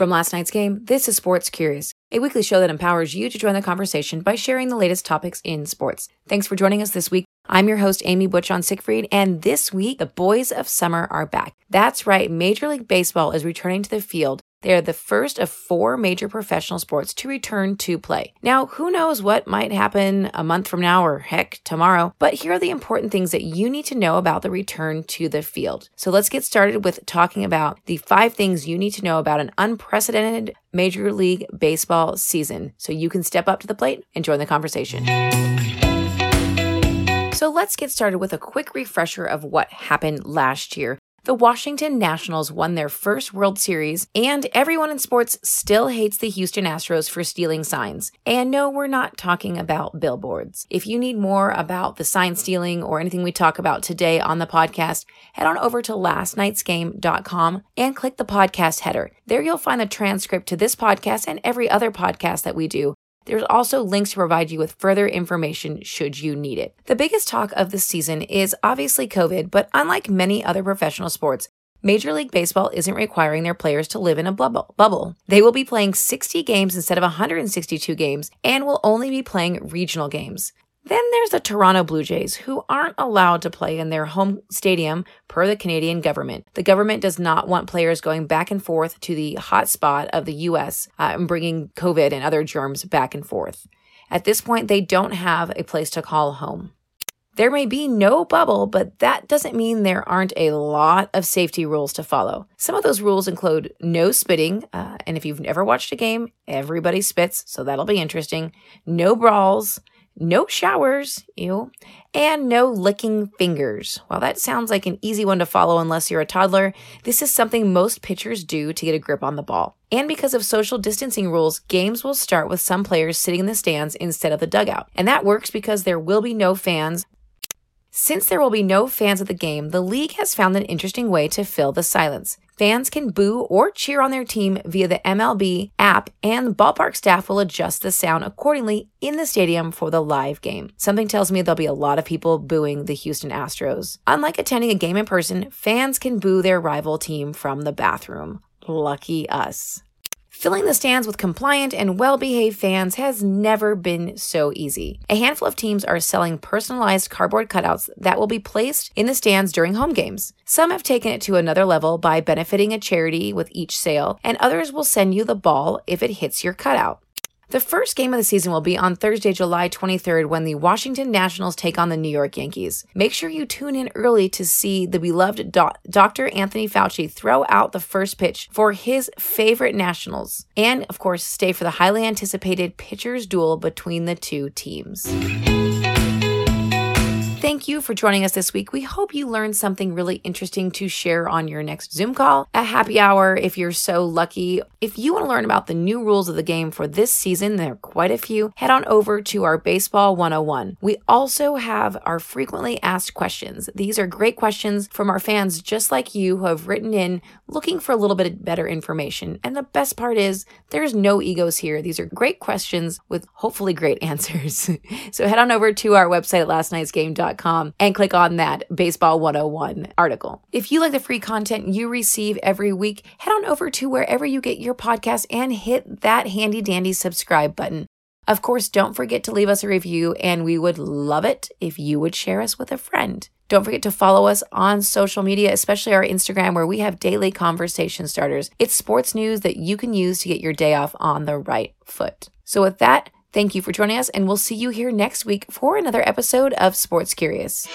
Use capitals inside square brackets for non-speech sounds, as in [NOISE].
From last night's game, this is Sports Curious, a weekly show that empowers you to join the conversation by sharing the latest topics in sports. Thanks for joining us this week. I'm your host, Amy Butch on Siegfried, and this week, the boys of summer are back. That's right, Major League Baseball is returning to the field they are the first of four major professional sports to return to play. Now, who knows what might happen a month from now or heck, tomorrow, but here are the important things that you need to know about the return to the field. So let's get started with talking about the five things you need to know about an unprecedented Major League Baseball season so you can step up to the plate and join the conversation. So let's get started with a quick refresher of what happened last year the Washington Nationals won their first World Series, and everyone in sports still hates the Houston Astros for stealing signs. And no, we're not talking about billboards. If you need more about the sign stealing or anything we talk about today on the podcast, head on over to lastnightsgame.com and click the podcast header. There you'll find the transcript to this podcast and every other podcast that we do there's also links to provide you with further information should you need it. The biggest talk of the season is obviously COVID, but unlike many other professional sports, Major League Baseball isn't requiring their players to live in a bubble. They will be playing 60 games instead of 162 games and will only be playing regional games. Then there's the Toronto Blue Jays, who aren't allowed to play in their home stadium per the Canadian government. The government does not want players going back and forth to the hot spot of the U.S. Uh, and bringing COVID and other germs back and forth. At this point, they don't have a place to call home. There may be no bubble, but that doesn't mean there aren't a lot of safety rules to follow. Some of those rules include no spitting, uh, and if you've never watched a game, everybody spits, so that'll be interesting. No brawls, no showers, ew, and no licking fingers. While that sounds like an easy one to follow unless you're a toddler, this is something most pitchers do to get a grip on the ball. And because of social distancing rules, games will start with some players sitting in the stands instead of the dugout. And that works because there will be no fans since there will be no fans at the game, the league has found an interesting way to fill the silence. Fans can boo or cheer on their team via the MLB app, and the ballpark staff will adjust the sound accordingly in the stadium for the live game. Something tells me there'll be a lot of people booing the Houston Astros. Unlike attending a game in person, fans can boo their rival team from the bathroom. Lucky us. Filling the stands with compliant and well behaved fans has never been so easy. A handful of teams are selling personalized cardboard cutouts that will be placed in the stands during home games. Some have taken it to another level by benefiting a charity with each sale, and others will send you the ball if it hits your cutout. The first game of the season will be on Thursday, July 23rd, when the Washington Nationals take on the New York Yankees. Make sure you tune in early to see the beloved Dr. Anthony Fauci throw out the first pitch for his favorite Nationals. And, of course, stay for the highly anticipated pitchers' duel between the two teams. Thank you for joining us this week. We hope you learned something really interesting to share on your next Zoom call, a happy hour if you're so lucky. If you want to learn about the new rules of the game for this season, there are quite a few, head on over to our Baseball 101. We also have our frequently asked questions. These are great questions from our fans just like you who have written in looking for a little bit better information. And the best part is there's no egos here. These are great questions with hopefully great [LAUGHS] answers. so head on over to our website at lastnightsgame.com and click on that Baseball 101 article. If you like the free content you receive every week, head on over to wherever you get your podcast and hit that handy dandy subscribe button. Of course, don't forget to leave us a review, and we would love it if you would share us with a friend. Don't forget to follow us on social media, especially our Instagram, where we have daily conversation starters. It's sports news that you can use to get your day off on the right foot. So, with that, Thank you for joining us, and we'll see you here next week for another episode of Sports Curious.